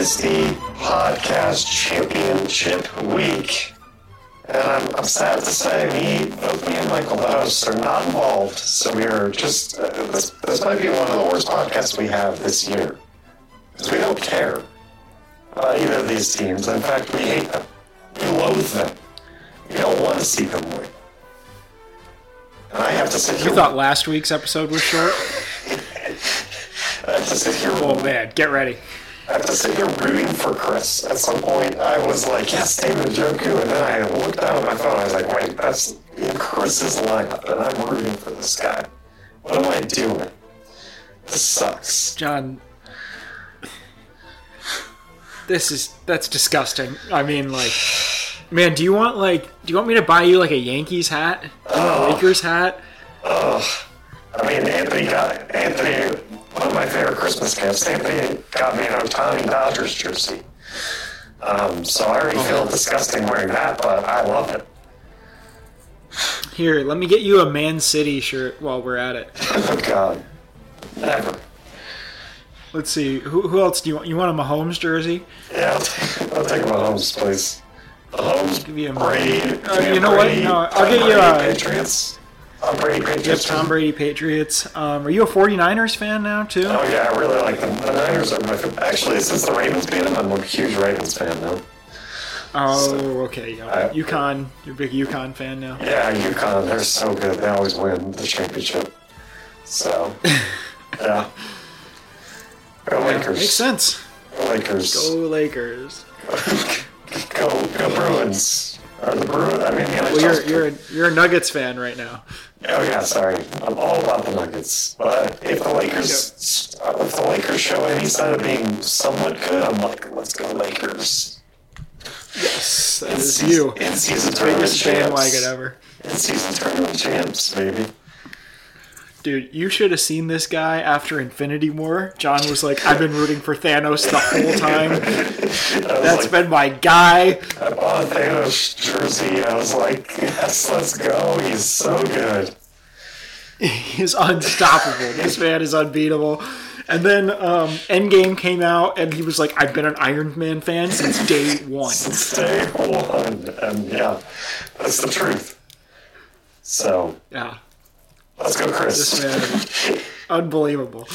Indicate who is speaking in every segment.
Speaker 1: Dynasty Podcast Championship Week. And I'm, I'm sad to say, me, both me and Michael, the hosts, are not involved. So we are just, uh, this, this might be one of the worst podcasts we have this year. Because we don't care about either of these teams. In fact, we hate them. We loathe them. We don't want to see them win. And I have to sit
Speaker 2: You thought last week's episode was short?
Speaker 1: I have to sit here.
Speaker 2: Oh man, get ready.
Speaker 1: I have to sit here rooting for Chris. At some point, I was like, yes, David Njoku. And then I looked down at my phone. And I was like, wait, that's in Chris's lineup. And I'm rooting for this guy. What am I doing? This sucks.
Speaker 2: John, this is that's disgusting. I mean, like, man, do you want like, do you want me to buy you like a Yankees hat, a Lakers hat? Ugh.
Speaker 1: I mean, Anthony got Anthony. One of my favorite Christmas gifts. Anthony got me an Ohtani Dodgers jersey. Um, so I already feel disgusting wearing that, but I love it.
Speaker 2: Here, let me get you a Man City shirt while we're at it.
Speaker 1: Oh God, never.
Speaker 2: Let's see, who, who else do you want? You want a Mahomes jersey?
Speaker 1: Yeah, I'll take, I'll take Mahomes, please. Mahomes,
Speaker 2: Give you a
Speaker 1: Brady.
Speaker 2: Uh, you know what? No, I'll get you
Speaker 1: Brady,
Speaker 2: a-
Speaker 1: Patriots. Tom Brady
Speaker 2: Yep,
Speaker 1: Patriots.
Speaker 2: Tom Brady Patriots. Um, are you a 49ers fan now too?
Speaker 1: Oh yeah, I really like them. The Niners are my favorite. Actually, since the Ravens beat them, I'm a huge Ravens fan now.
Speaker 2: Oh, okay. Yeah.
Speaker 1: I-
Speaker 2: UConn, you're a big UConn fan now.
Speaker 1: Yeah, UConn, they're so good. They always win the championship. So, yeah. Go Lakers.
Speaker 2: Makes sense.
Speaker 1: Go Lakers.
Speaker 2: Go Lakers.
Speaker 1: Go, go Bruins. Or the Bruins. I mean, the
Speaker 2: Well, you're you're a, you're a Nuggets fan right now.
Speaker 1: Oh yeah, sorry. I'm all about the Nuggets. But if the Lakers, uh, if the Lakers show any sign of being somewhat good, I'm like, let's go Lakers.
Speaker 2: Yes, that
Speaker 1: In
Speaker 2: is
Speaker 1: season-
Speaker 2: you.
Speaker 1: In season tournament
Speaker 2: Biggest bandwagon
Speaker 1: champs.
Speaker 2: ever.
Speaker 1: In season tournament champs, baby.
Speaker 2: Dude, you should have seen this guy after Infinity War. John was like, I've been rooting for Thanos the whole time. That's
Speaker 1: like,
Speaker 2: been my guy.
Speaker 1: I bought a Thanos jersey. I was like, yes, let's go. He's so good.
Speaker 2: He's unstoppable. This man is unbeatable. And then um, Endgame came out, and he was like, I've been an Iron Man fan since day one.
Speaker 1: Since day one. And yeah, that's the truth. So,
Speaker 2: Yeah.
Speaker 1: Let's go, Chris.
Speaker 2: This man, unbelievable.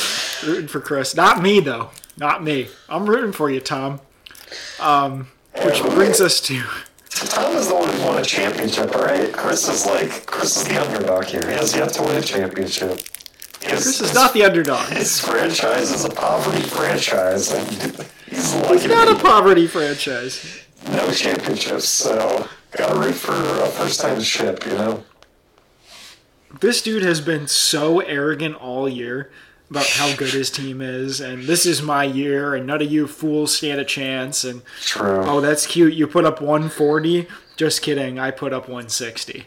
Speaker 2: Rooting for Chris. Not me, though. Not me. I'm rooting for you, Tom. Um, which brings us to.
Speaker 1: Tom is the one who won a championship, right? Chris is like Chris is the underdog here. He has yet to win a championship. His,
Speaker 2: This is not the underdog.
Speaker 1: his franchise is a poverty franchise, and he's lucky
Speaker 2: It's not a poverty franchise.
Speaker 1: no championships. So gotta root for a first time ship, you know.
Speaker 2: This dude has been so arrogant all year about how good his team is, and this is my year, and none of you fools stand a chance. And
Speaker 1: True.
Speaker 2: oh, that's cute. You put up 140. Just kidding. I put up 160.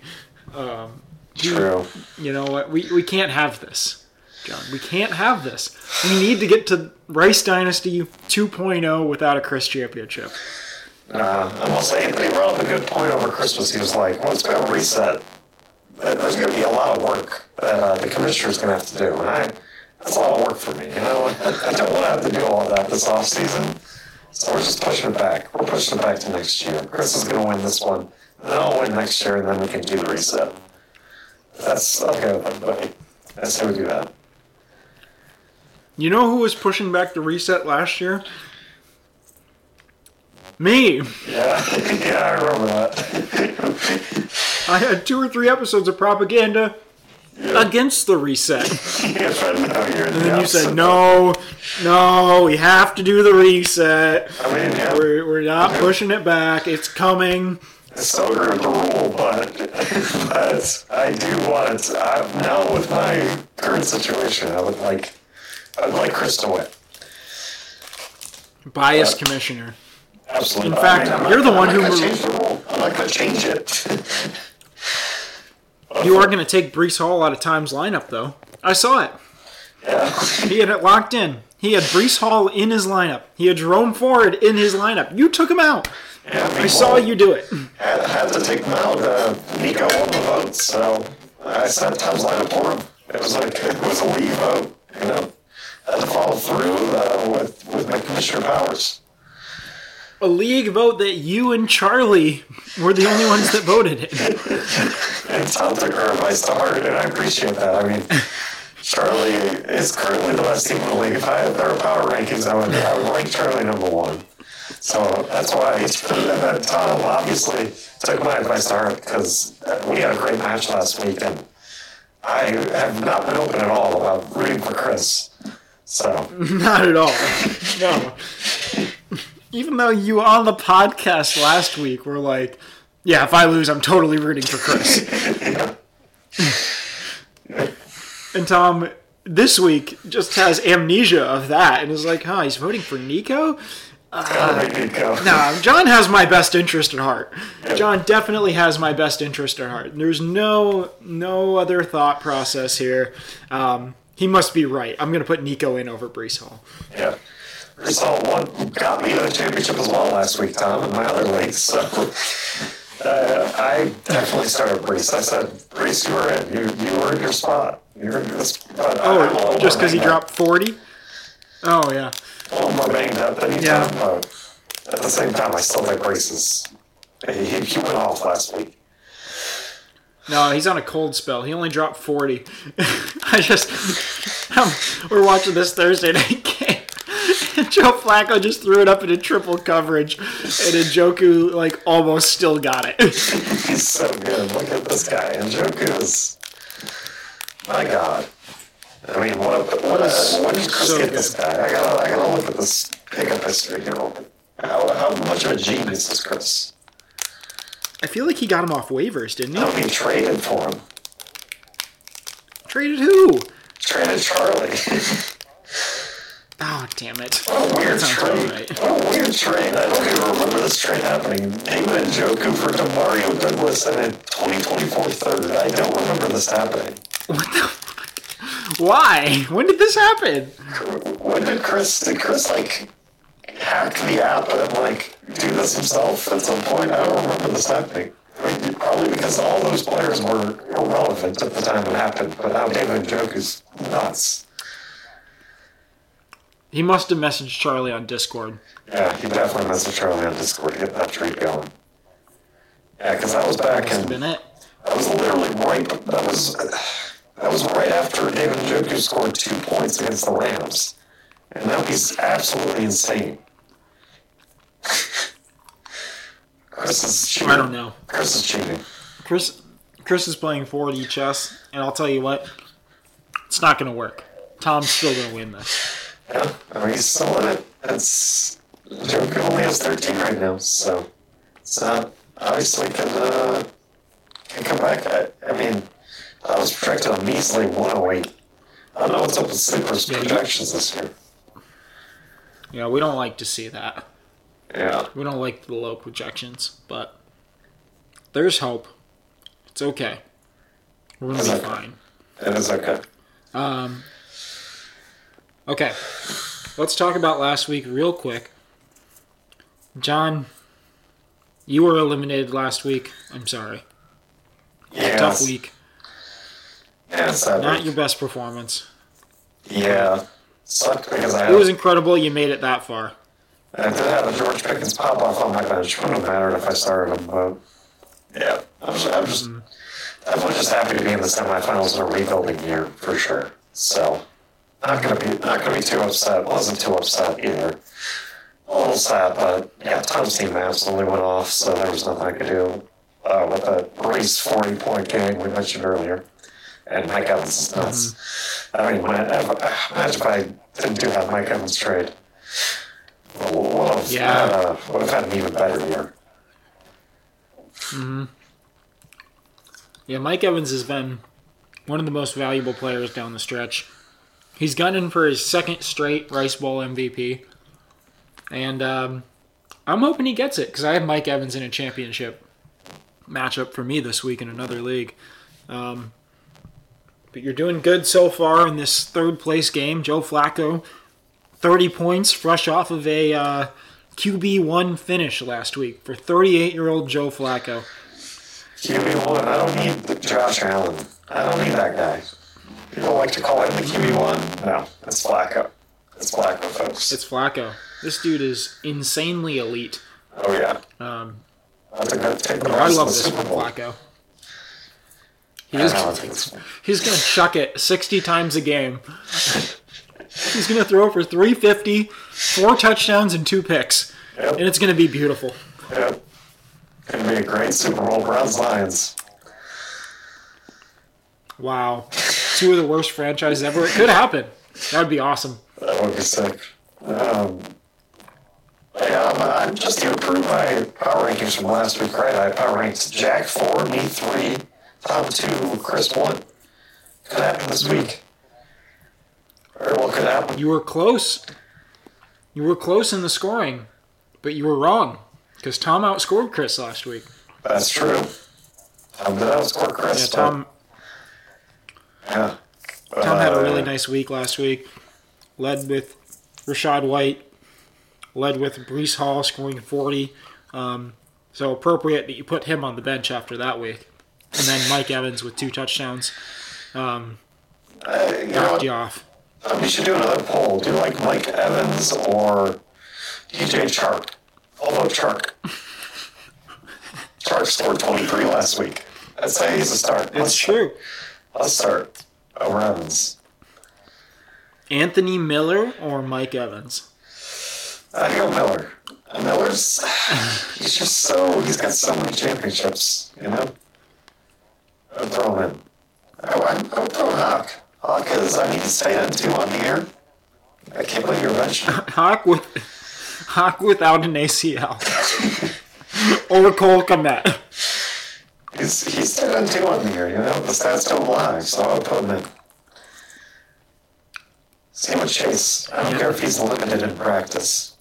Speaker 2: Um,
Speaker 1: True.
Speaker 2: you know what? We we can't have this, John. We can't have this. We need to get to Rice Dynasty 2.0 without a Chris championship.
Speaker 1: Uh, I will say Anthony brought up a good point over Christmas. He was like, "Well, it's reset. There's going to be a lot of work that uh, the is going to have to do." And I, that's a lot of work for me. You know, I don't want to have to do all of that this off season. So we're just pushing it back. We're pushing it back to next year. Chris is going to win this one. Then I'll win next year, and then we can do the reset. That's okay with everybody. I say we do that.
Speaker 2: You know who was pushing back the reset last year? Me.
Speaker 1: Yeah, yeah, I remember that.
Speaker 2: I had two or three episodes of propaganda against the reset.
Speaker 1: yeah, you're
Speaker 2: And then you said, no, no, we have to do the reset.
Speaker 1: I mean, yeah.
Speaker 2: We're, we're not pushing it back. It's coming.
Speaker 1: I still agree with the rule, but, but I do want I, now with my current situation, I would like I'd like Chris to win.
Speaker 2: Biased commissioner.
Speaker 1: Absolutely.
Speaker 2: In fact,
Speaker 1: I'm
Speaker 2: you're the one
Speaker 1: I'm
Speaker 2: who
Speaker 1: not change the rule. I'm not going to change it.
Speaker 2: You are going to take Breece Hall out of Time's lineup, though. I saw it.
Speaker 1: yeah.
Speaker 2: He had it locked in. He had Breece Hall in his lineup. He had Jerome Ford in his lineup. You took him out.
Speaker 1: Yeah,
Speaker 2: I saw you do it.
Speaker 1: Had, had to take him out. Uh, Nico won the vote, so I sent Tom's lineup for him. It was like it was a leave vote, you know. I Had to follow through uh, with with my commissioner powers.
Speaker 2: A league vote that you and Charlie were the only ones that voted it.
Speaker 1: And Tom took our advice to heart, and I appreciate that. I mean, Charlie is currently the best team in the league. If I had their power rankings, I would, I would rank Charlie number one. So that's why he's that Tom obviously took my advice to heart because we had a great match last week, and I have not been open at all about rooting for Chris. So
Speaker 2: Not at all. No. Even though you on the podcast last week were like, yeah, if I lose, I'm totally rooting for Chris. and Tom this week just has amnesia of that and is like, huh, he's voting for Nico?
Speaker 1: go.
Speaker 2: No, John has my best interest at heart. John definitely has my best interest at heart. There's no no other thought process here. Um, he must be right. I'm going to put Nico in over Breece Hall.
Speaker 1: Yeah. Result one got me to the championship as well last week, Tom, in my other league. So uh, I definitely started Breece. I said, Breece, you were in. You, you were in your spot. You're in this spot. I'm
Speaker 2: Oh, just because he dropped 40? Oh, yeah.
Speaker 1: A little more banged up than you
Speaker 2: Yeah.
Speaker 1: Tom, but at the same time, I still think Breece is. He, he went off last week.
Speaker 2: No, he's on a cold spell. He only dropped 40. I just. um, we're watching this Thursday night Joe Flacco just threw it up into triple coverage, and Njoku, like, almost still got it.
Speaker 1: He's so good. Look at this guy. And Njoku is. My God. I mean, what a, what a, when did Chris
Speaker 2: So
Speaker 1: get this guy? I gotta, I gotta look at this pickup history. You know, how, how much of a genius is Chris?
Speaker 2: I feel like he got him off waivers, didn't he?
Speaker 1: he traded for him?
Speaker 2: Traded who?
Speaker 1: Traded Charlie.
Speaker 2: Oh, damn it.
Speaker 1: What a weird
Speaker 2: about right.
Speaker 1: What a weird trade. I don't even remember this trade happening. David Njoku for Demario Douglas and a 2024 third. I don't remember this happening.
Speaker 2: What the fuck? Why? When did this happen?
Speaker 1: When did Chris, did Chris like hack the app and like do this himself at some point? I don't remember this happening. I mean, probably because all those players were irrelevant at the time it happened, but now David Njoku's nuts.
Speaker 2: He must have messaged Charlie on Discord.
Speaker 1: Yeah, he definitely messaged Charlie on Discord to get that trade going. Yeah, because that was back
Speaker 2: Must have
Speaker 1: in
Speaker 2: been it.
Speaker 1: That was literally right. That was that was right after David Njoku scored two points against the Rams, and now he's absolutely insane. Chris is cheating.
Speaker 2: I don't know.
Speaker 1: Chris is cheating.
Speaker 2: Chris Chris is playing 4D chess, and I'll tell you what, it's not going to work. Tom's still going to win this.
Speaker 1: Yeah, I mean, he's still in it. It's Njoku only has 13 right now, so it's not obviously can uh, can come back. I, I mean, I was projected a measly 108. I don't know what's up with Sleeper's
Speaker 2: Yeah,
Speaker 1: projections this year.
Speaker 2: Yeah, we don't like to see that.
Speaker 1: Yeah.
Speaker 2: We don't like the low projections, but there's hope. It's okay. We're going to be
Speaker 1: Okay.
Speaker 2: fine.
Speaker 1: It is okay.
Speaker 2: Um, okay, let's talk about last week real quick. John, you were eliminated last week. I'm sorry.
Speaker 1: Yeah.
Speaker 2: Tough week.
Speaker 1: Yeah, it's
Speaker 2: Not
Speaker 1: week.
Speaker 2: your best performance.
Speaker 1: Yeah. Sucked because I,
Speaker 2: It was incredible you made it that far.
Speaker 1: I did have a George Pickens pop off on my bench. Wouldn't have mattered if I started him, but yeah. I'm just, I'm just, mm-hmm. I'm just happy to be in the semifinals in a rebuilding year for sure. So, not gonna be, not gonna be too upset. Wasn't too upset either. A little sad, but yeah, Tom's team absolutely went off, so there was nothing I could do uh, with the race 40 point game we mentioned earlier. And Mike Evans is nuts. I mean, man, imagine if I didn't do that Mike Evans trade. Would have,
Speaker 2: Yeah.
Speaker 1: uh, would have had an even better year.
Speaker 2: hmm Yeah, Mike Evans has been one of the most valuable players down the stretch. He's gunning for his second straight Rice Bowl MVP. And um, I'm hoping he gets it because I have Mike Evans in a championship matchup for me this week in another league. Um, but you're doing good so far in this third place game. Joe Flacco 30 points fresh off of a uh, QB1 finish last week for 38 year old Joe Flacco.
Speaker 1: QB1, I don't need Josh Allen. I don't need that guy. People like to call him the QB1. No, it's Flacco. It's Flacco, folks.
Speaker 2: It's Flacco. This dude is insanely elite.
Speaker 1: oh, yeah.
Speaker 2: Um,
Speaker 1: I think I'd take the
Speaker 2: I
Speaker 1: rest
Speaker 2: love this
Speaker 1: Super
Speaker 2: from Flacco. He is,
Speaker 1: know, I think it's-
Speaker 2: he's going to chuck it 60 times a game. He's going to throw for 350, four touchdowns, and two picks.
Speaker 1: Yep.
Speaker 2: And it's going to be beautiful.
Speaker 1: Yep. Gonna be a great Super Bowl, Browns Lions.
Speaker 2: Wow. Two of the worst franchises ever. It could happen. That would be awesome.
Speaker 1: That would be sick. Um, yeah, I'm, I'm just to approve my power rankings from last week, right? I power ranked Jack 4, me 3, Tom 2, Chris 1. Could happen this week. Or what could happen?
Speaker 2: You were close. You were close in the scoring, but you were wrong because Tom outscored Chris last week.
Speaker 1: That's true. Tom did outscore Chris.
Speaker 2: Yeah, Tom.
Speaker 1: Yeah.
Speaker 2: Tom had a really
Speaker 1: Uh,
Speaker 2: nice week last week. Led with Rachaad White. Led with Breece Hall scoring 40. Um, so appropriate that you put him on the bench after that week. And then Mike Evans with two touchdowns um,
Speaker 1: Uh, you
Speaker 2: knocked you off.
Speaker 1: Uh, we should do another poll. Do you like Mike Evans or DJ Chark? Vote Chark. Chark scored 23 last week. I'd say he's a start.
Speaker 2: It's true.
Speaker 1: Start over
Speaker 2: Anthony Miller or Mike Evans?
Speaker 1: I go Miller. Uh, Miller's, he's just so, he's got so many championships, you know? I'd throw him in. I, I, I would throw Hawk. Hawk is, I need to tight end two on the year. I can't believe you're benching.
Speaker 2: Hawk with Hawk without an ACL. or Cole Kmet.
Speaker 1: He's, he's tight end two on the year, you know? The stats don't lie, so I'll put him in. Same with Chase. I don't care if he's limited in practice.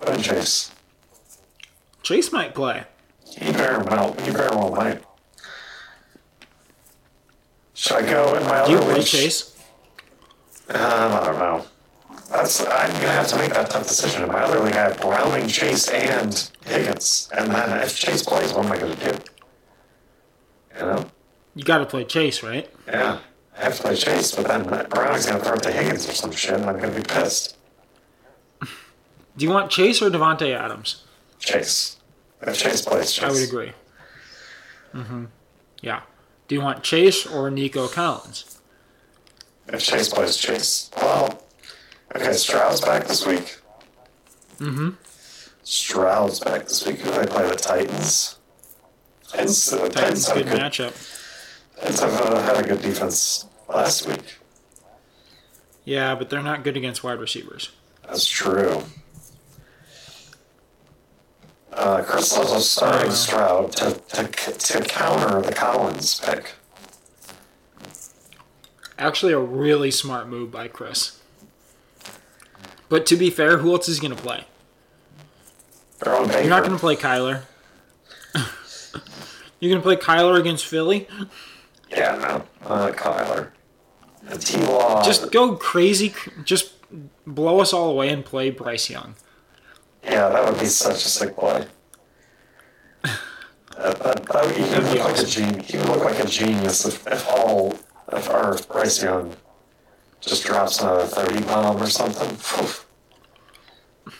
Speaker 1: Put in Chase.
Speaker 2: Chase might play.
Speaker 1: He very well, he very well might. Should I go in my
Speaker 2: Do you
Speaker 1: other
Speaker 2: play
Speaker 1: league?
Speaker 2: Chase?
Speaker 1: Um, I don't know. That's I'm gonna have to make that tough decision. In my other league, I have Browning, Chase, and Higgins. And then if Chase plays, what am I gonna do? You know?
Speaker 2: You got to play Chase, right?
Speaker 1: Yeah. I have to play Chase, but then Browning's gonna throw it to Higgins or some shit, and I'm gonna be pissed.
Speaker 2: Do you want Chase or Davante Adams?
Speaker 1: Chase. If Chase plays, Chase.
Speaker 2: I would agree. Mm-hmm. Yeah. Do you want Chase or Nico Collins?
Speaker 1: If Chase plays, Chase. Well, okay, Stroud's back this week.
Speaker 2: Mm-hmm.
Speaker 1: Stroud's back this week. They play? The Titans. Titans, uh,
Speaker 2: Titans
Speaker 1: Titans, a
Speaker 2: good
Speaker 1: good,
Speaker 2: matchup.
Speaker 1: Titans have uh, had a good defense last week.
Speaker 2: Yeah, but they're not good against wide receivers.
Speaker 1: That's true. Uh, Chris also starting. Stroud to, to, to counter the Collins pick.
Speaker 2: Actually, a really smart move by Chris. But to be fair, who else is going to play?
Speaker 1: Their own Baker.
Speaker 2: You're not going to play Kyler. You're going to play Kyler against Philly?
Speaker 1: Yeah, no. Uh, Kyler. T-Law.
Speaker 2: Just go crazy. Just blow us all away and play Bryce Young.
Speaker 1: Yeah, that would be such a sick play. That, that, that would, he would
Speaker 2: be
Speaker 1: look like a genius. He would look like a genius if, if all if our Bryce Young just drops another thirty bomb or something.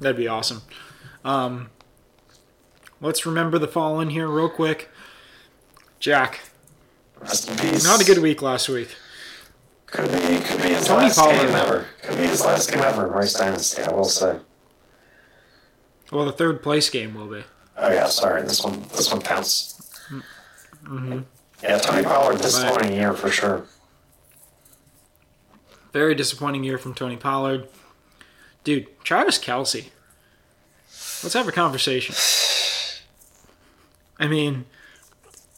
Speaker 2: That'd be awesome. Um, let's remember the following here real quick. Jack,
Speaker 1: peace.
Speaker 2: not a good week last week.
Speaker 1: Could be could be his
Speaker 2: Tony
Speaker 1: last
Speaker 2: Pollard.
Speaker 1: game ever. Could be his last game ever in Rice Dynasty. I will say.
Speaker 2: Well, the third place game will be.
Speaker 1: Oh yeah, sorry. This one this one counts.
Speaker 2: Mm-hmm.
Speaker 1: Yeah, Tony Pollard disappointing year for sure.
Speaker 2: Very disappointing year from Tony Pollard. Dude, Travis Kelce. Let's have a conversation. I mean,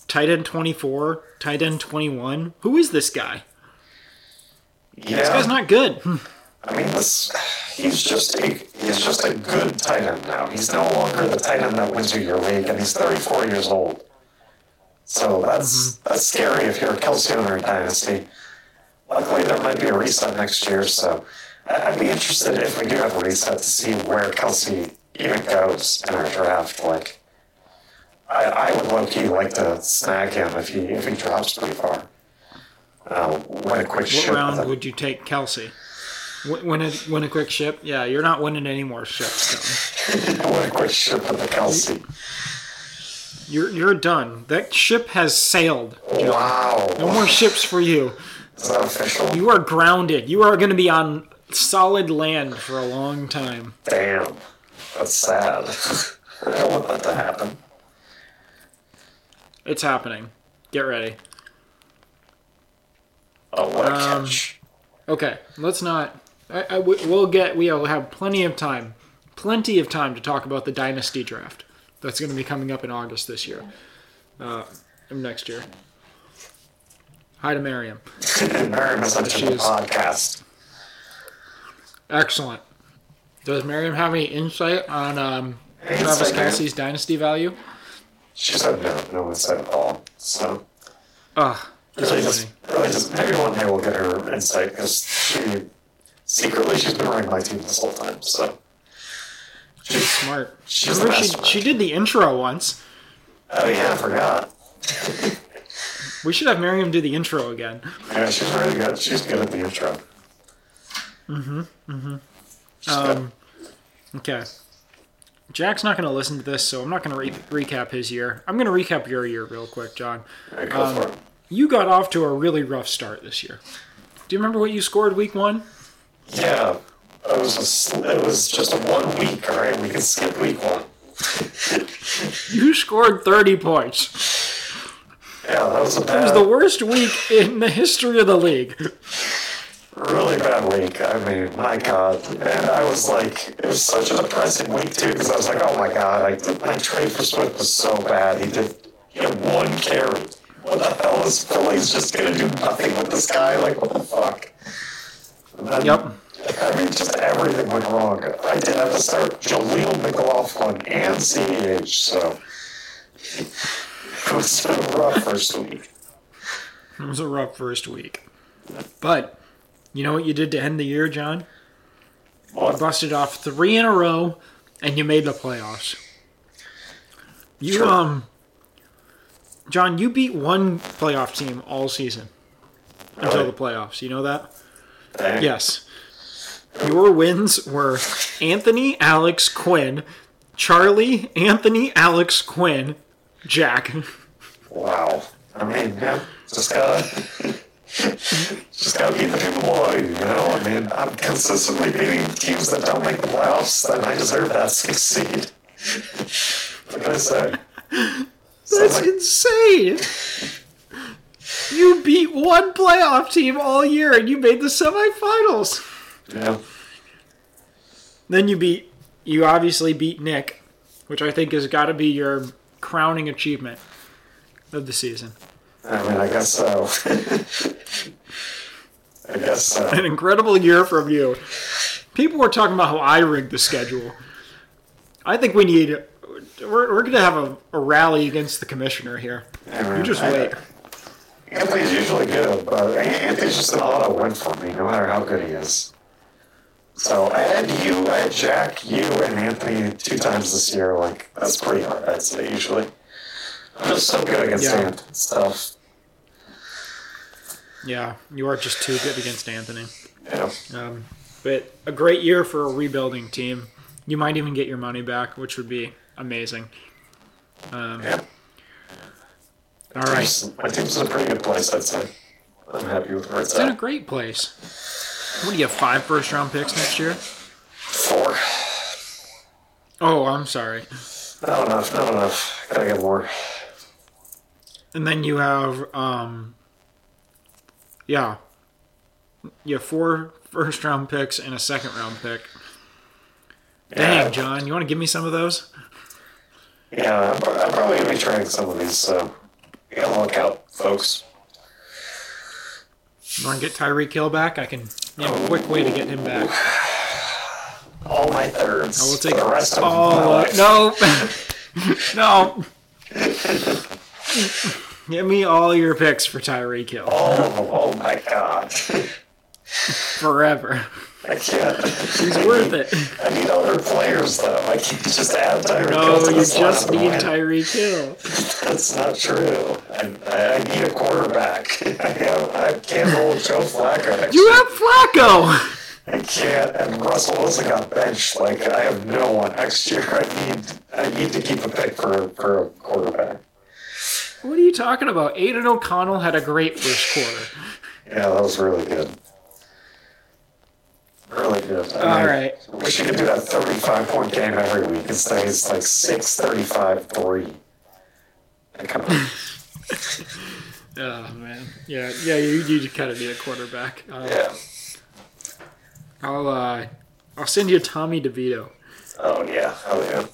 Speaker 2: tight end 24, tight end 21. Who is this guy?
Speaker 1: Yeah.
Speaker 2: This guy's not good. Hmm.
Speaker 1: I mean, this he's just a he's just a good tight end now. He's no longer the tight end that wins you your league, and he's 34 years old. So that's mm-hmm. that's scary if you're a Kelce owner in Dynasty. luckily there might be a reset next year, so I'd be interested if we do have a reset to see where Kelce even goes in our draft. Like, I, I would low key like to snag him if he if he drops pretty far. Uh, win a quick
Speaker 2: What
Speaker 1: ship with
Speaker 2: round would you take Kelce? Win a, win a quick ship? Yeah, you're not winning any more ships.
Speaker 1: Win a quick ship with the Kelce.
Speaker 2: You're you're done. That ship has sailed.
Speaker 1: Wow.
Speaker 2: No more ships for you.
Speaker 1: Is that official?
Speaker 2: You are grounded. You are going to be on solid land for a long time.
Speaker 1: Damn. That's sad. I don't want that to happen.
Speaker 2: It's happening. Get ready.
Speaker 1: Oh, what a
Speaker 2: Um,
Speaker 1: catch.
Speaker 2: Okay, let's not. I, I, we- we'll get. We'll have plenty of time, plenty of time to talk about the dynasty draft. That's going to be coming up in August this year, uh, next year. Hi to Miriam.
Speaker 1: Miriam is
Speaker 2: she
Speaker 1: the
Speaker 2: is-
Speaker 1: podcast.
Speaker 2: Excellent. Does Miriam have any insight on um, Travis. Kelce's dynasty value?
Speaker 1: She said no, no insight at all. So,
Speaker 2: Ugh,
Speaker 1: really just, really just, maybe one day we'll get her insight because she, secretly, she's been running my team this whole time. So,
Speaker 2: She's smart.
Speaker 1: She's
Speaker 2: Remember, she she did the intro once.
Speaker 1: oh yeah, I forgot.
Speaker 2: We should have Miriam do the intro again.
Speaker 1: Yeah, she's really good. She's good at the intro. Mm-hmm. Mm-hmm.
Speaker 2: Um, okay. Jack's not going to listen to this, so I'm not going to re- recap his year. I'm going to recap your year real quick, John.
Speaker 1: Right, go
Speaker 2: Um,
Speaker 1: for it.
Speaker 2: You got off to a really rough start this year. Do you remember what you scored week one?
Speaker 1: Yeah, it was it was just a one week. All right, we can skip week one.
Speaker 2: You scored 30 points.
Speaker 1: Yeah, that was a
Speaker 2: It was the worst week in the history of the league.
Speaker 1: really bad week. I mean, my God. And I was like, it was such a depressing week too, because I was like, oh my God, I, my trade for Swift was so bad. He did, he had one carry. What the hell is Philly's just gonna do nothing with this guy? Like, what the fuck? Then-
Speaker 2: Yep.
Speaker 1: I mean, just everything went wrong. I did have to start Jaleel McLaughlin and CEH, so it was a rough first week.
Speaker 2: It was a rough first week. But you know what you did to end the year, John? You busted off three in a row, and you made the playoffs. You
Speaker 1: Sure.
Speaker 2: um, John, you beat one playoff team all season until the playoffs. You know that?
Speaker 1: Dang.
Speaker 2: Yes. Your wins were Anthony, Alex, Quinn, Charlie, Anthony, Alex, Quinn, Jack.
Speaker 1: Wow. I mean, yeah, gotta, just gotta beat the people below you, you know? I mean, I'm consistently beating teams that don't make the playoffs, then I deserve that sixth seed. what can I say?
Speaker 2: That's
Speaker 1: like,
Speaker 2: insane. You beat one playoff team all year and you made the semifinals.
Speaker 1: yeah.
Speaker 2: Then you beat, you obviously beat Nick, which I think has got to be your crowning achievement of the season.
Speaker 1: I mean, I guess so. I guess so.
Speaker 2: An incredible year from you. People were talking about how I rigged the schedule. I think we need, we're, we're going to have a, a rally against the commissioner here. You just wait.
Speaker 1: Anthony's usually good, but Anthony's just an auto win for me, no matter how good he is. So I had you, I had Jack, you, and Anthony two times this year. Like that's pretty hard, I'd say usually. I'm just so good against
Speaker 2: Yeah.
Speaker 1: Ant stuff.
Speaker 2: Yeah, you are just too good against Anthony.
Speaker 1: Yeah.
Speaker 2: Um, but a great year for a rebuilding team. You might even get your money back, which would be amazing. Um,
Speaker 1: Yeah.
Speaker 2: all right,
Speaker 1: Team's- My team's in a pretty good place, I'd say. I'm happy with where it's
Speaker 2: it's in a great place. What do you have? Five first round picks next year?
Speaker 1: Four.
Speaker 2: Oh, I'm sorry.
Speaker 1: Not enough, not enough. Gotta get more.
Speaker 2: And then you have, um, yeah, you have four first round picks and a second round pick. Dang,
Speaker 1: Yeah.
Speaker 2: John, you want to give me some of those?
Speaker 1: Yeah, I'm, probably gonna be trading some of these, so you gotta look out, folks.
Speaker 2: You want to get Tyreek Hill back? I can. Have a quick way to get him back.
Speaker 1: All my thirds.
Speaker 2: I will take
Speaker 1: the rest of my
Speaker 2: Oh
Speaker 1: life.
Speaker 2: no, no. Give me all your picks for Tyreek Hill
Speaker 1: Oh, oh my god.
Speaker 2: forever.
Speaker 1: I can't.
Speaker 2: He's worth it.
Speaker 1: I need other players though. I can't just add Tyreek Hill
Speaker 2: No, you just need. Tyreek Hill.
Speaker 1: That's not true. I, I need a quarterback. I, have, I can't hold Joe Flacco. next
Speaker 2: You have Flacco.
Speaker 1: I can't. And Russell Wilson got benched. Like I have no one next year. I need. I need to keep a pick for for a quarterback.
Speaker 2: What are you talking about? Aidan O'Connell had a great first quarter.
Speaker 1: Yeah, that was really good. Really good. I
Speaker 2: All
Speaker 1: mean,
Speaker 2: right.
Speaker 1: Wish you could do that 35 point game every week instead of like 6 35 3. Like, come on.
Speaker 2: Oh man. Yeah, yeah. You, you kind of need a quarterback. Uh,
Speaker 1: Yeah.
Speaker 2: I'll uh, I'll send you Tommy DeVito.
Speaker 1: Oh, yeah. Oh, yeah.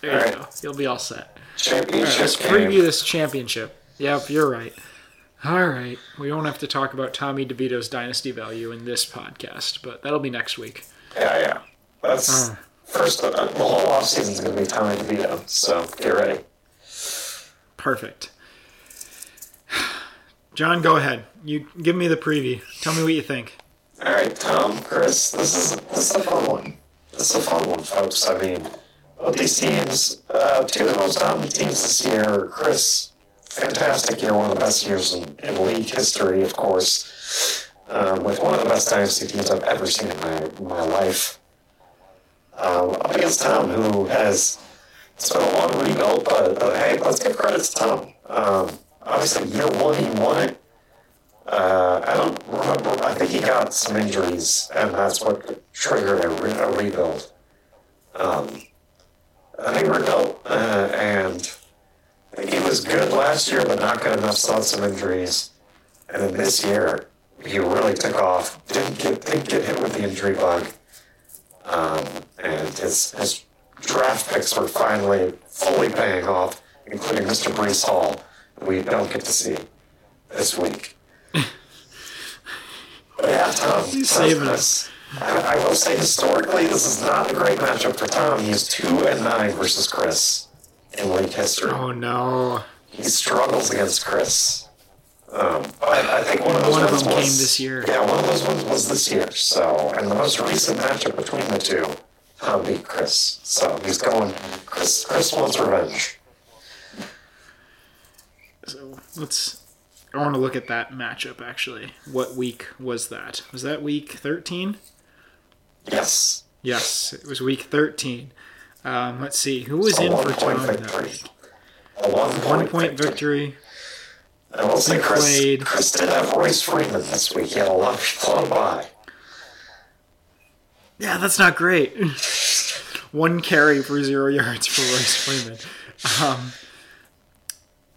Speaker 2: There you
Speaker 1: Alright.
Speaker 2: go. You'll be all set. Right,
Speaker 1: Championship
Speaker 2: let's
Speaker 1: game.
Speaker 2: preview this championship. Yep, you're right. All right. We don't have to talk about Tommy DeVito's dynasty value in this podcast, but that'll be next week.
Speaker 1: Yeah, yeah. That's
Speaker 2: Uh.
Speaker 1: first. Uh, the whole offseason's going to be Tommy DeVito, so get ready.
Speaker 2: Perfect. John, go ahead. You give me the preview. Tell me what you think.
Speaker 1: All right, Tom, Chris, this is this is a fun one. This is a fun one, folks. I mean, both these teams, uh, two of the most dominant teams this year. Chris, fantastic year, one of the best years in, in league history, of course, um, with one of the best dynasty teams I've ever seen in my my life. Um, up against Tom, who has been a long rebuild, but uh, hey, let's give credit to Tom. Um, obviously, year one he won it. Uh, I don't remember. I think he got some injuries, and that's what triggered a, re- a rebuild. Um, I think rebuilt, uh, and he was good last year, but not good enough. Had some injuries, and then this year he really took off. Didn't get didn't get hit with the injury bug, um, and his his draft picks were finally fully paying off, including Mr. Breece Hall, who we don't get to see this week. Yeah, Tom.
Speaker 2: He's saving
Speaker 1: Chris. I, I will say historically, this is not a great matchup for Tom. He's two and nine versus Chris in league history.
Speaker 2: Oh no.
Speaker 1: He struggles against Chris. Um, but I think one of those
Speaker 2: One of
Speaker 1: ones
Speaker 2: them
Speaker 1: was,
Speaker 2: came this year.
Speaker 1: Yeah, one of those ones was this year. So, and the most recent matchup between the two, Tom beat Chris. So he's going. Chris. Chris wants revenge.
Speaker 2: So let's. I want to look at that matchup actually. What week was that? Was that week 13?
Speaker 1: Yes.
Speaker 2: Yes, it was week 13. Um, let's see. Who was
Speaker 1: A
Speaker 2: in for
Speaker 1: one point
Speaker 2: Tom that week?
Speaker 1: A one point,
Speaker 2: One point victory.
Speaker 1: I will say Chris,
Speaker 2: played-
Speaker 1: Chris did have Royce Freeman this week. He had a lot of people on by.
Speaker 2: Yeah, that's not great. One carry for zero yards for Royce Freeman. Um,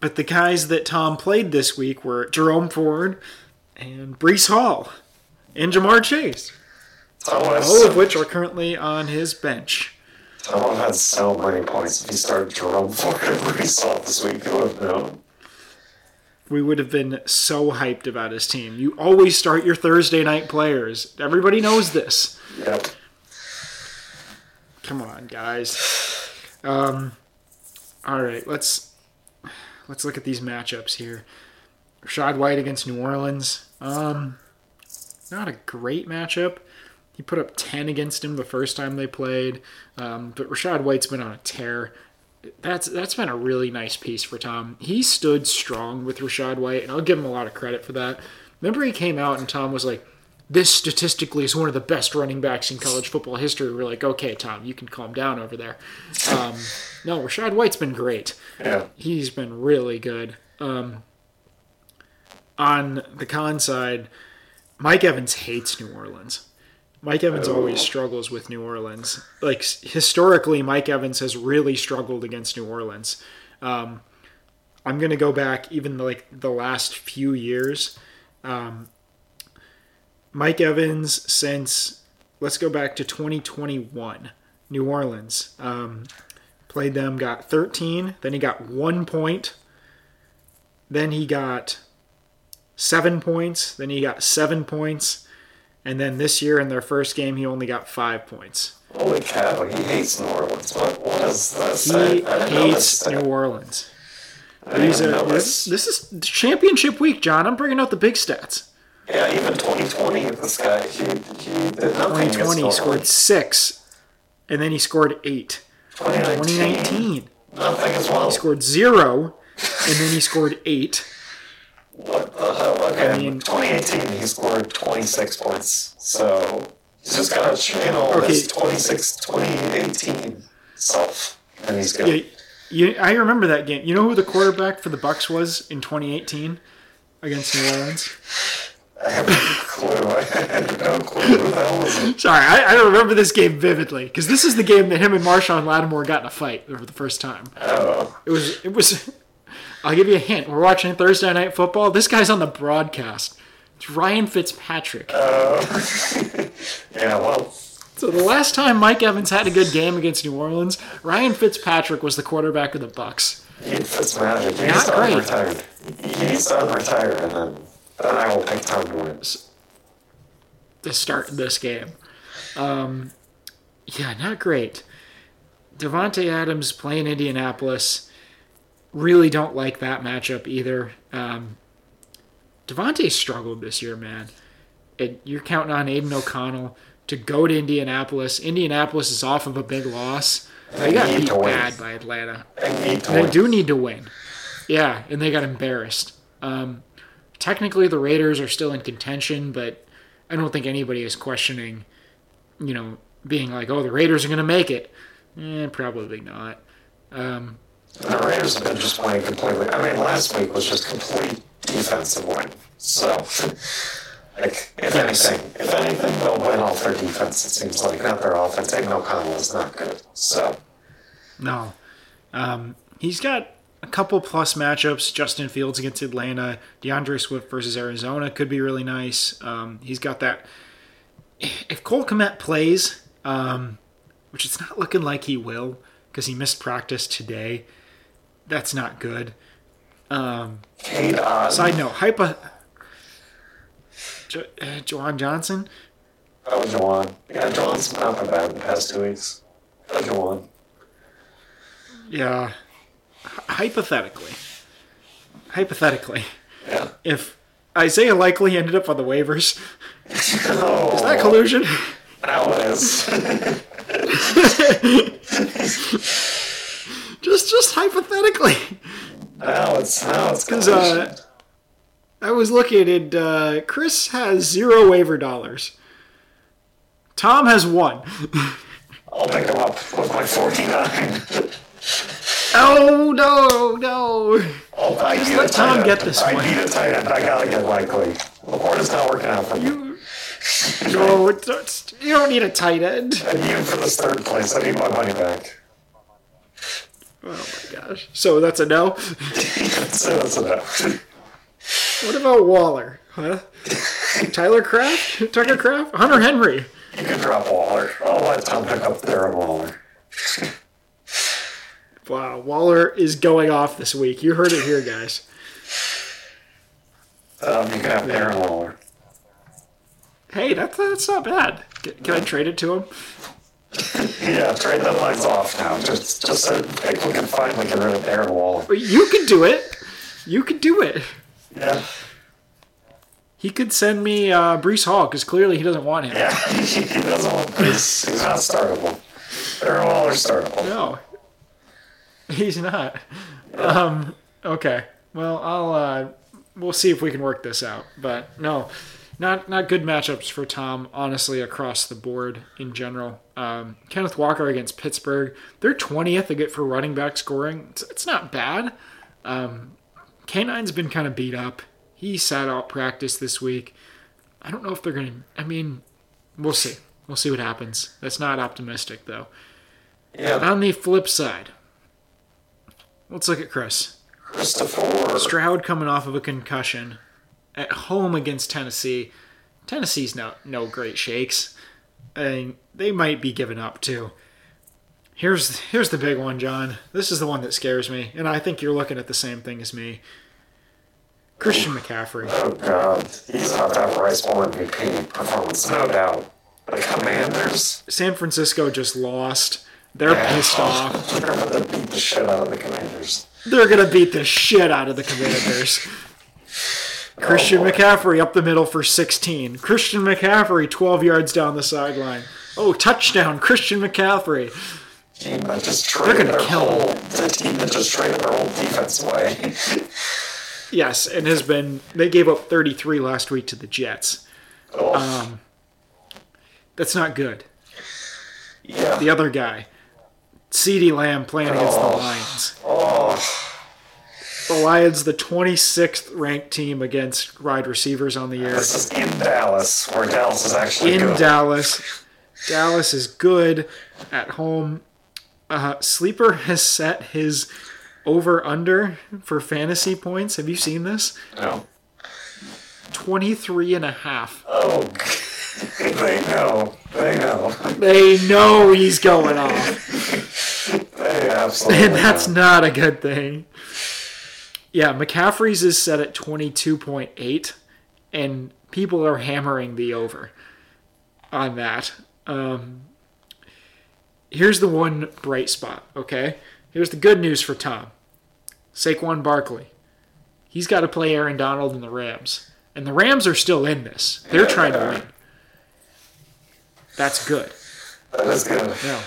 Speaker 2: but the guys that Tom played this week were Jerome Ford and Breece Hall and Ja'Marr Chase,
Speaker 1: Have
Speaker 2: all
Speaker 1: so,
Speaker 2: of which are currently on his bench.
Speaker 1: Have had so many points if he started Jerome Ford Breece Hall this week. Who would have known?
Speaker 2: We would have been so hyped about his team. You always start your Thursday night players. Everybody knows this.
Speaker 1: Yep.
Speaker 2: Come on, guys. Um, all right, let's let's look at these matchups here. Rachaad White against New Orleans. Um, not a great matchup. He put up 10 against him the first time they played, um, but Rachaad White's been on a tear. That's that's been a really nice piece for Tom. He stood strong with Rachaad White, and I'll give him a lot of credit for that. Remember, he came out and Tom was like, "This statistically is one of the best running backs in college football history." We're like, "Okay, Tom, you can calm down over there." Um, no, Rachaad White's been great
Speaker 1: Yeah.
Speaker 2: he's been really good. Um, on the con side, Mike Evans hates New Orleans. Mike Evans always struggles with New Orleans. Like historically, Mike Evans has really struggled against New Orleans. Um, I'm gonna go back even like the last few years. Um, Mike Evans since let's go back to 2021, New Orleans. Um, played them, got 13. Then he got one point. Then he got seven points. Then he got seven points. And then this year in their first game, he only got five points.
Speaker 1: Holy cow, he hates New Orleans. What, what is that?
Speaker 2: He
Speaker 1: I didn't
Speaker 2: hates
Speaker 1: this.
Speaker 2: New Orleans.
Speaker 1: I didn't
Speaker 2: These are, this,
Speaker 1: this.
Speaker 2: this is championship week, John. I'm bringing out the big stats.
Speaker 1: Yeah, even 2020, this guy, he, he did nothing
Speaker 2: 2020 he scored six, and then he scored eight.
Speaker 1: 2019,
Speaker 2: 2019
Speaker 1: nothing as well.
Speaker 2: He scored zero, and then he scored eight.
Speaker 1: What the hell? Okay,
Speaker 2: I mean-
Speaker 1: 2018, he scored 26 points. So he's just got to channel
Speaker 2: Okay.
Speaker 1: his 26, 2018 self, and he's good.
Speaker 2: Yeah, you, I remember that game. You know who the quarterback for the Bucs was in 2018 against New Orleans?
Speaker 1: I have no clue. I have no clue. Who the was?
Speaker 2: Sorry, I, I remember this game vividly because this is the game that him and Marshon Lattimore got in a fight for the first time.
Speaker 1: Oh,
Speaker 2: It was. It was. I'll give you a hint. We're watching Thursday night football. This guy's on the broadcast. It's Ryan Fitzpatrick.
Speaker 1: Oh Yeah, well,
Speaker 2: So the last time Mike Evans had a good game against New Orleans, Ryan Fitzpatrick was the quarterback of the Bucs.
Speaker 1: he. He
Speaker 2: Not great.
Speaker 1: He needs to unretire, and then, then I will pick Tom to win.
Speaker 2: to start this game. Um, yeah, not great. Davante Adams playing Indianapolis. Really don't like that matchup either. Um, Davante struggled this year, man. It, you're counting on Aidan O'Connell to go to Indianapolis. Indianapolis is off of a big loss. They got beat bad by Atlanta.
Speaker 1: They
Speaker 2: They do need to win. Yeah, and they got embarrassed. Um, technically, the Raiders are still in contention, but I don't think anybody is questioning, you know, being like, oh, the Raiders are going to make it. Eh, probably not. Um,
Speaker 1: The Raiders have been just playing completely. I mean, last week was just complete defensive win. So, like, if anything, if anything, they'll win off their defense. It seems like not their offense. Aidan O'Connell is not good. So,
Speaker 2: no. Um, he's got a couple plus matchups. Justin Fields against Atlanta. D'Andre Swift versus Arizona could be really nice. Um, he's got that. If Cole Kmet plays, um, which it's not looking like he will because he missed practice today, that's not good. Um, side note, hypo. Jo- uh, Joan Johnson.
Speaker 1: Oh, Juwan. Yeah, Juwan's been bad in the past two weeks. Oh, Juwan.
Speaker 2: Yeah. Hy- hypothetically. Hypothetically.
Speaker 1: Yeah.
Speaker 2: If Isaiah Likely ended up on the waivers,
Speaker 1: Oh,
Speaker 2: is that collusion?
Speaker 1: it is.
Speaker 2: just just hypothetically.
Speaker 1: now it's now it's
Speaker 2: Because uh, I was looking at uh, Chris has zero waiver dollars. Tom has one.
Speaker 1: I'll pick him up with my 49.
Speaker 2: Oh no, no.
Speaker 1: Oh, I need
Speaker 2: let Tom
Speaker 1: end.
Speaker 2: get this
Speaker 1: I
Speaker 2: one.
Speaker 1: I need a tight end. I gotta get Likely. LaPorta's not working out for me.
Speaker 2: You, no, you don't need a tight end.
Speaker 1: I need him for this third place. I need my money back.
Speaker 2: Oh my gosh. So that's a no.
Speaker 1: so that's enough.
Speaker 2: What about Waller? Huh? Tyler Kraft? Tucker Kraft? Hunter Henry?
Speaker 1: You can drop Waller. I'll let Tom pick up Darren Waller.
Speaker 2: Wow, Waller is going off this week. You heard it here, guys.
Speaker 1: Um, you can have Darren Waller.
Speaker 2: Hey, that's that's not bad. Can, can I trade it to him?
Speaker 1: Yeah, trade line's off now. Just, just so people can finally get rid of Darren Waller.
Speaker 2: You could do it. You could do it.
Speaker 1: Yeah,
Speaker 2: He could send me uh, Breece Hall because clearly he doesn't want him.
Speaker 1: yeah. he doesn't want this. He's not startable. Darren Waller's startable.
Speaker 2: No, he's not. Um, okay. Well, I'll. Uh, we'll see if we can work this out. But no, not not good matchups for Tom. Honestly, across the board in general. Um, Kenneth Walker against Pittsburgh. They're twentieth get for running back scoring. It's, it's not bad. Um, Canine's been kind of beat up. He sat out practice this week. I don't know if they're gonna. I mean, we'll see. We'll see what happens. That's not optimistic though.
Speaker 1: Yeah,
Speaker 2: On the flip side, let's look at Chris.
Speaker 1: Christopher.
Speaker 2: Stroud coming off of a concussion at home against Tennessee. Tennessee's no no great shakes. And they might be giving up too. Here's here's the big one, John. This is the one that scares me, and I think you're looking at the same thing as me. Christian McCaffrey.
Speaker 1: Oh God, he's about to have Rice Bowl MVP performance, no doubt. The Commanders,
Speaker 2: San Francisco just lost. They're pissed oh, off.
Speaker 1: They're to beat the shit out of the Commanders.
Speaker 2: They're gonna beat the shit out of the Commanders. Christian oh,
Speaker 1: boy.
Speaker 2: McCaffrey up the middle for 16. Christian McCaffrey 12 yards down the sideline. Oh, touchdown, Christian McCaffrey.
Speaker 1: Team that just traded their
Speaker 2: kill
Speaker 1: whole, the team that just traded their whole defense away.
Speaker 2: Yes, and has been. They gave up 33 last week to the Jets.
Speaker 1: oh,
Speaker 2: That's not good.
Speaker 1: yeah.
Speaker 2: The other guy, CeeDee Lamb, playing against the
Speaker 1: Oh.
Speaker 2: Lions.
Speaker 1: Oh,
Speaker 2: The Lions, the 26th ranked team against wide receivers on the year.
Speaker 1: this is in Dallas, where Dallas is actually
Speaker 2: in
Speaker 1: good.
Speaker 2: Dallas. Dallas is good at home. Uh, Sleeper has set his over under for fantasy points. Have you seen this?
Speaker 1: no.
Speaker 2: 23 and a half.
Speaker 1: Oh, they know. They know.
Speaker 2: They know he's going off.
Speaker 1: They absolutely.
Speaker 2: And that's
Speaker 1: know.
Speaker 2: not a good thing. Yeah, McCaffrey's is set at 22.8, and people are hammering the over on that. Um, here's the one bright spot, okay? Here's the good news for Tom Saquon Barkley. He's got to play Aaron Donald and the Rams. And the Rams are still in this. They're
Speaker 1: Yeah,
Speaker 2: trying to win. That's good.
Speaker 1: That is good.
Speaker 2: Yeah.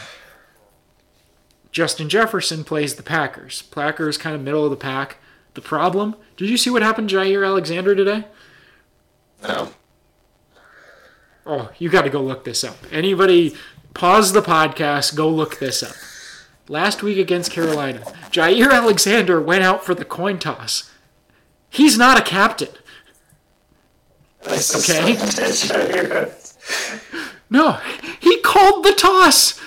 Speaker 2: Justin Jefferson plays the Packers. Packers kind of middle of the pack. The problem? Did you see what happened to Jaire Alexander today?
Speaker 1: No.
Speaker 2: Oh, you got to go look this up. Anybody, pause the podcast, go look this up. Last week against Carolina, Jaire Alexander went out for the coin toss. He's not a captain. Okay. No, he called the toss.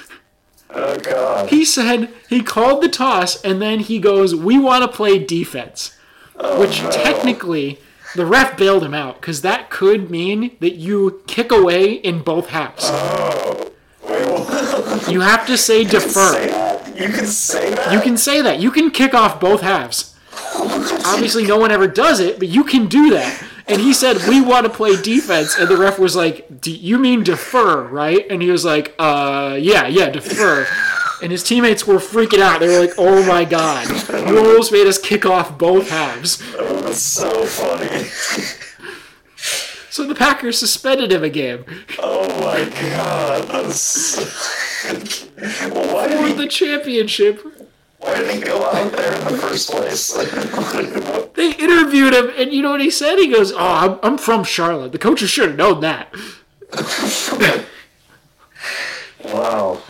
Speaker 1: Oh God.
Speaker 2: He said he called the toss and then he goes, "We want to play defense," oh, which
Speaker 1: no.
Speaker 2: technically the ref bailed him out because that could mean that you kick away in both halves.
Speaker 1: Oh. Wait.
Speaker 2: You have to say
Speaker 1: Say
Speaker 2: defer.
Speaker 1: that? You can say that?
Speaker 2: You can say that. You can kick off both halves. Obviously, no one ever does it, but you can do that. And he said, "We want to play defense," and the ref was like, "Do you mean defer, right?" And he was like, "Uh, yeah, yeah, defer." And his teammates were freaking out. They were like, "Oh my god, you almost made us kick off both halves."
Speaker 1: Oh, that's so funny.
Speaker 2: So the Packers suspended him a game
Speaker 1: Oh my God. That's. well, why
Speaker 2: for
Speaker 1: he?
Speaker 2: the championship.
Speaker 1: Why did he go out there in the first place?
Speaker 2: They interviewed him, and you know what he said? He goes, "Oh, I'm, I'm from Charlotte. The coaches should have known that."
Speaker 1: wow.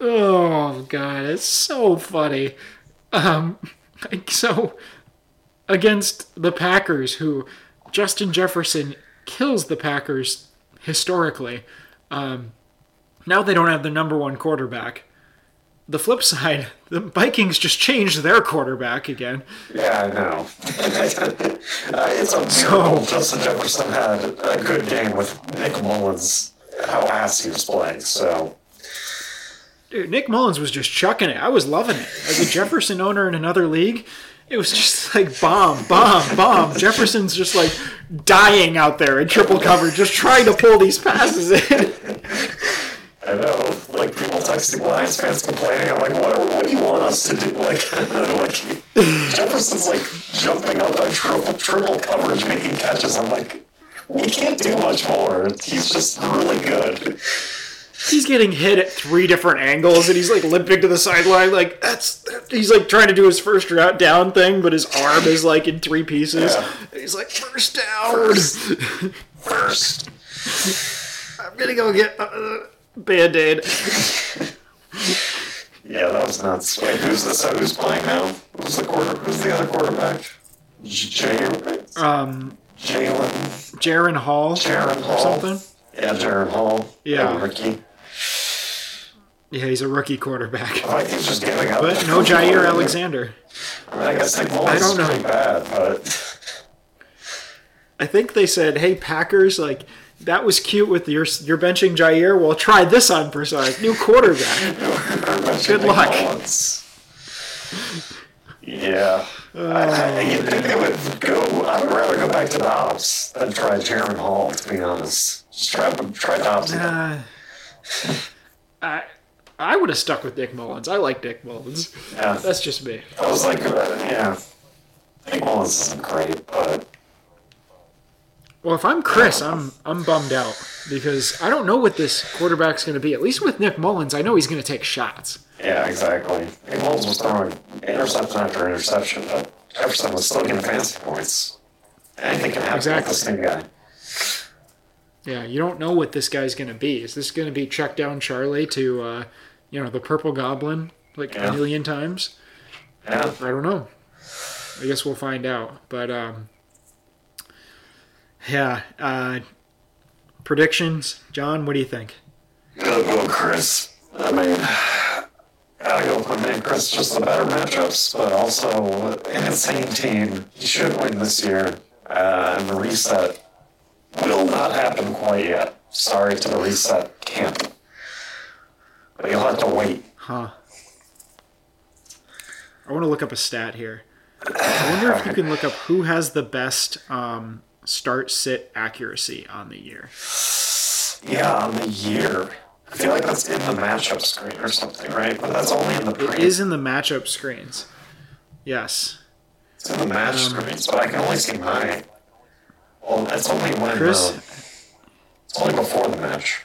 Speaker 2: Oh god, it's so funny. Um, so against the Packers, who Justin Jefferson kills the Packers historically. Um, now they don't have the number one quarterback. The flip side, the Vikings just changed their quarterback again.
Speaker 1: Yeah, I know. Uh, it's a miracle Justin Jefferson had a good game with Nick Mullens. How ass he was playing. So
Speaker 2: Dude, Nick Mullens was just chucking it. I was loving it. As a Jefferson owner in another league, it was just like bomb, bomb, bomb. Jefferson's just like dying out there in triple cover, just trying to pull these passes in.
Speaker 1: I know, like people texting Lions fans complaining. I'm like, what, what do you want us to do? Like, like Jefferson's like jumping up on triple triple coverage, making catches. I'm like, we can't do much more. He's just really good.
Speaker 2: He's getting hit at three different angles, and he's like limping to the sideline. Like that's he's like trying to do his first route down thing, but his arm is like in three pieces.
Speaker 1: Yeah.
Speaker 2: And he's like first down.
Speaker 1: First, first.
Speaker 2: I'm gonna go get uh, a band aid.
Speaker 1: Yeah, that was nuts. Wait, who's this? Who's playing now? Who's the quarter? Who's the other quarterback? J-
Speaker 2: Um,
Speaker 1: Jalen,
Speaker 2: Jaren Hall Jaren
Speaker 1: Hall.
Speaker 2: something.
Speaker 1: Yeah, Jaren Hall.
Speaker 2: Yeah.
Speaker 1: Ricky.
Speaker 2: Yeah, he's a rookie quarterback.
Speaker 1: Vikings just giving up.
Speaker 2: But no Jaire Alexander.
Speaker 1: I, mean, I guess
Speaker 2: I don't know.
Speaker 1: bad, but
Speaker 2: I think they said, "Hey Packers, like that was cute with your your benching Jaire. Well, try this on Personic, new quarterback."
Speaker 1: good
Speaker 2: luck.
Speaker 1: Yeah. I, I, you think they would go? I would rather go back to Dobbs than try Jaren Hall, to be honest. Just try, try Dobbs. again.
Speaker 2: Uh, I I would have stuck with Nick Mullens. I like Nick Mullens.
Speaker 1: Yeah.
Speaker 2: That's just me.
Speaker 1: I was like, uh, yeah. Nick Mullens isn't great, but
Speaker 2: Well, if I'm Chris, I'm I'm bummed out because I don't know what this quarterback's going to be. At least with Nick Mullens, I know he's going to take shots.
Speaker 1: yeah, exactly. Nick Mullens was throwing interception after interception, but Jefferson was still getting fancy points. Anything can happen
Speaker 2: Exactly.
Speaker 1: with this new guy.
Speaker 2: Yeah, you don't know what this guy's going to be. Is this going to be check down Charlie to, uh, you know, the Purple Goblin like
Speaker 1: Yeah.
Speaker 2: a million times?
Speaker 1: Yeah.
Speaker 2: I don't know. I guess we'll find out. But um, yeah, uh, predictions, John. What do you think?
Speaker 1: Gotta go, Chris. I mean, gotta go with Chris. Just the better matchups, but also an insane team. He should win this year. Uh, and the reset will not happen quite yet. Sorry to the reset camp. But you'll have to wait.
Speaker 2: Huh. I want to look up a stat here. I wonder if you can look up who has the best um, start sit accuracy on the year.
Speaker 1: Yeah, on the year. I feel like that's in the matchup screen or something, right? But that's only in the
Speaker 2: It
Speaker 1: pre.
Speaker 2: is in the matchup screens. Yes.
Speaker 1: It's in the match
Speaker 2: Um,
Speaker 1: screens, but I can only see mine. Well, that's only when.
Speaker 2: Chris?
Speaker 1: Uh, it's only before the match.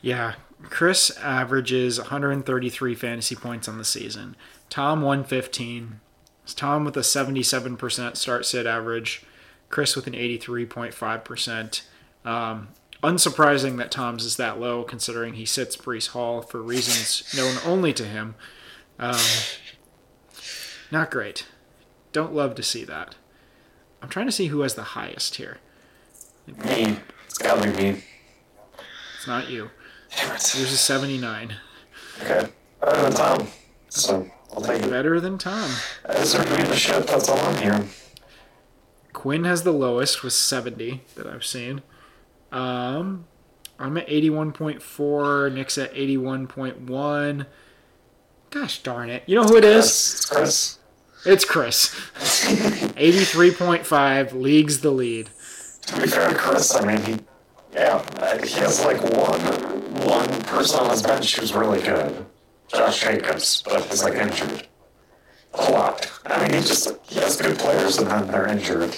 Speaker 2: Yeah. Chris averages 133 fantasy points on the season. Tom 115. It's Tom with a 77% start sit average. Chris with an 83.5%. Um, unsurprising that Tom's is that low considering he sits Breece Hall for reasons known only to him. Um, not great. Don't love to see that. I'm trying to see who has the highest here.
Speaker 1: Me. It's gotta be me.
Speaker 2: It's not you.
Speaker 1: Damn it.
Speaker 2: Yours is 79.
Speaker 1: Okay. Better than Tom. So, I'll take it.
Speaker 2: Better than Tom.
Speaker 1: As they're doing the shit, that's all I'm hearing.
Speaker 2: Quinn has the lowest with 70 that I've seen. Um, I'm at 81.4. Nick's at 81.1. Gosh darn it. You know who it is?
Speaker 1: It's Chris.
Speaker 2: It's Chris. 83.5 leagues the lead.
Speaker 1: To be fair to Chris, I mean, he, yeah, he has like one, one person on his bench who's really good. Josh Jacobs, but he's like injured. A lot. I mean, he just, he has good players and then they're injured.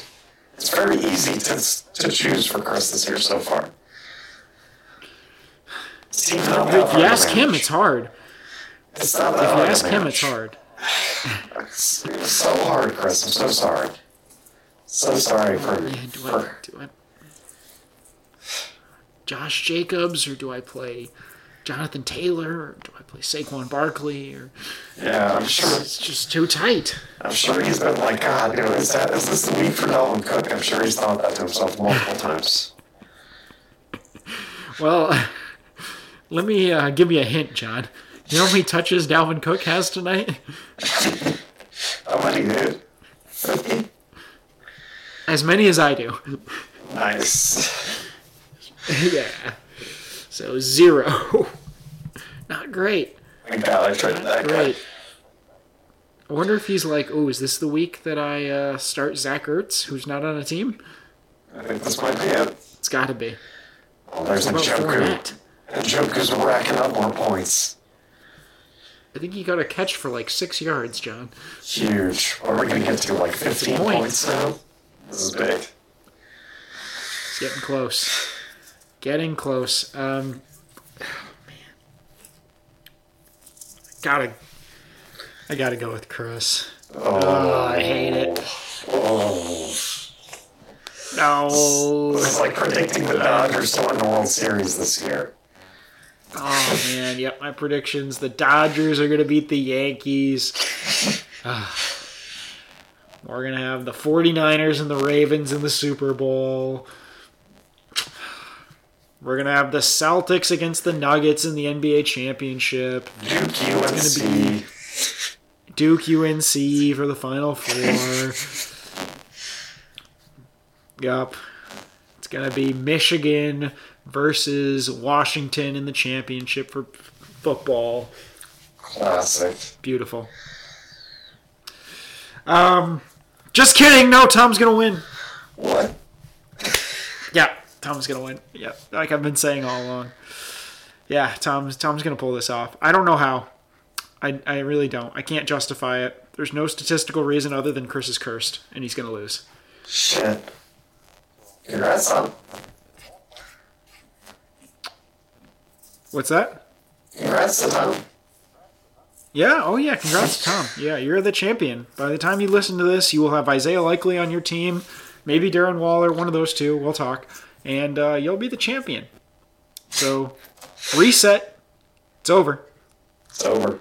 Speaker 1: It's very easy to, to choose for Chris this year so far.
Speaker 2: If you ask him, it's hard.
Speaker 1: It's not that
Speaker 2: If you ask him, it's hard.
Speaker 1: It's, it's so hard, Chris. I'm so sorry. So sorry for,
Speaker 2: Yeah, do I
Speaker 1: for
Speaker 2: do I Josh Jacobs or do I play Jonathan Taylor or do I play Saquon Barkley or
Speaker 1: yeah. I'm sure.
Speaker 2: it's just too tight.
Speaker 1: I'm sure he's been like, God, dude, is that is this the week for Dalvin Cook? I'm sure he's thought that to himself multiple times.
Speaker 2: Well, let me uh, give you a hint, John. You know how many touches Dalvin Cook has tonight?
Speaker 1: How many, dude?
Speaker 2: As many as I do.
Speaker 1: Nice.
Speaker 2: yeah. So zero. Not great.
Speaker 1: I that guy.
Speaker 2: Great. I wonder if he's like, oh, is this the week that I uh, start Zach Ertz, who's not on a team?
Speaker 1: I think this might be it.
Speaker 2: It's got to be.
Speaker 1: Oh, there's a
Speaker 2: What about
Speaker 1: Njoku.
Speaker 2: Fournette?
Speaker 1: And Njoku's racking up more points.
Speaker 2: I think he got a catch for like six yards, John.
Speaker 1: Huge. What are we gonna get to? Like 15
Speaker 2: point.
Speaker 1: points now? This is big.
Speaker 2: It's getting close. Getting close. Um, oh, man. Gotta. I gotta go with Chris.
Speaker 1: Oh,
Speaker 2: I hate it.
Speaker 1: Oh.
Speaker 2: No.
Speaker 1: This is like predicting the Dodgers to win the World Series this year.
Speaker 2: Oh man, yep, my predictions. The Dodgers are gonna beat the Yankees. We're gonna have the 49ers and the Ravens in the Super Bowl. We're gonna have the Celtics against the Nuggets in the NBA championship.
Speaker 1: Duke UNC.
Speaker 2: be- Duke UNC for the Final Four. yup. It's gonna be Michigan versus Washington in the championship for football.
Speaker 1: Classic.
Speaker 2: Beautiful. Um, just kidding. No, Tom's gonna win.
Speaker 1: What?
Speaker 2: Yeah, Tom's gonna win. Yeah, like I've been saying all along. Yeah, Tom's Tom's gonna pull this off. I don't know how. I I really don't. I can't justify it. There's no statistical reason other than Chris is cursed and he's gonna lose.
Speaker 1: Shit. Congrats, Tom.
Speaker 2: What's that?
Speaker 1: Congrats to Tom.
Speaker 2: Yeah, oh yeah, congrats to Tom. Yeah, you're the champion. By the time you listen to this, you will have Isaiah Likely on your team, maybe Darren Waller, one of those two. We'll talk, and uh, you'll be the champion. So, reset. It's over.
Speaker 1: It's over.